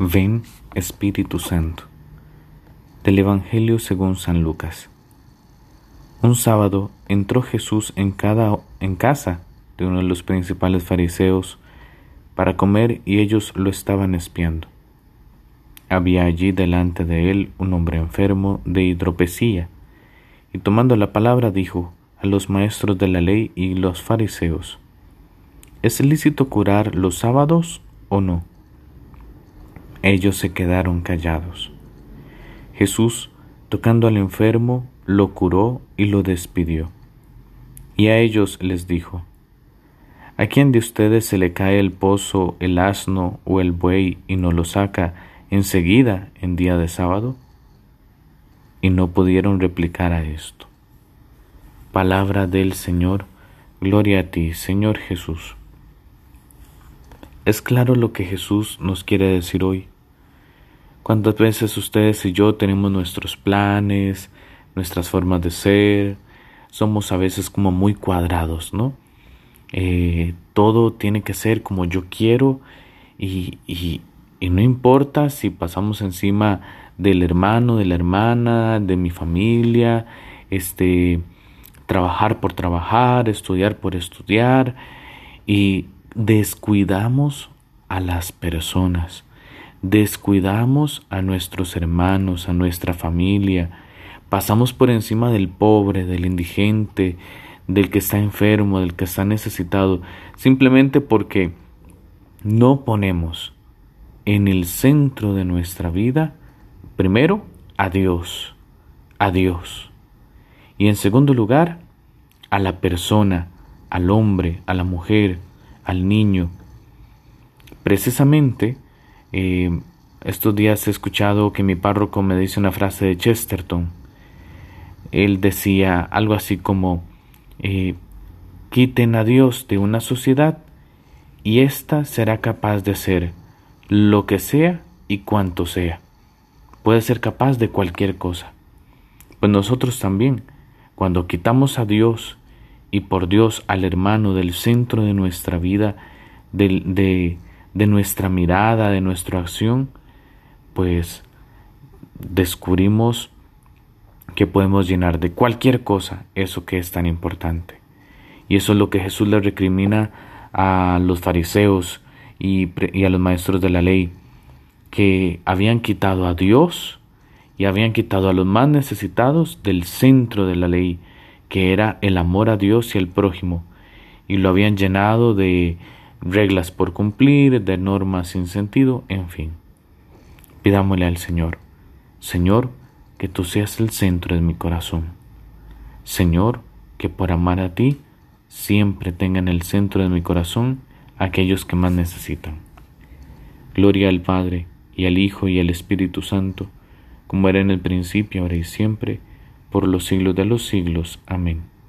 Ven Espíritu Santo. Del Evangelio según San Lucas. Un sábado entró Jesús en, cada, en casa de uno de los principales fariseos para comer y ellos lo estaban espiando. Había allí delante de él un hombre enfermo de hidropesía, y tomando la palabra dijo a los maestros de la ley y los fariseos, ¿Es lícito curar los sábados o no? Ellos se quedaron callados. Jesús, tocando al enfermo, lo curó y lo despidió. Y a ellos les dijo, ¿A quién de ustedes se le cae el pozo, el asno o el buey y no lo saca enseguida en día de sábado? Y no pudieron replicar a esto. Palabra del Señor, gloria a ti, Señor Jesús. Es claro lo que Jesús nos quiere decir hoy. ¿Cuántas veces ustedes y yo tenemos nuestros planes, nuestras formas de ser? Somos a veces como muy cuadrados, ¿no? Eh, todo tiene que ser como yo quiero y, y, y no importa si pasamos encima del hermano, de la hermana, de mi familia, este, trabajar por trabajar, estudiar por estudiar y descuidamos a las personas, descuidamos a nuestros hermanos, a nuestra familia, pasamos por encima del pobre, del indigente, del que está enfermo, del que está necesitado, simplemente porque no ponemos en el centro de nuestra vida, primero, a Dios, a Dios. Y en segundo lugar, a la persona, al hombre, a la mujer, al niño. Precisamente, estos días he escuchado que mi párroco me dice una frase de Chesterton. Él decía algo así como, eh, quiten a Dios de una sociedad y ésta será capaz de hacer lo que sea y cuanto sea. Puede ser capaz de cualquier cosa. Pues nosotros también, cuando quitamos a Dios y por Dios al hermano del centro de nuestra vida, de, de, nuestra mirada, de nuestra acción, pues descubrimos que podemos llenar de cualquier cosa eso que es tan importante. Y eso es lo que Jesús le recrimina a los fariseos y, a los maestros de la ley, que habían quitado a Dios y habían quitado a los más necesitados del centro de la ley, que era el amor a Dios y al prójimo, y lo habían llenado de reglas por cumplir, de normas sin sentido, en fin. Pidámosle al Señor, Señor, que tú seas el centro de mi corazón. Señor, que por amar a ti, siempre tenga en el centro de mi corazón aquellos que más necesitan. Gloria al Padre, y al Hijo, y al Espíritu Santo, como era en el principio, ahora y siempre, por los siglos de los siglos. Amén.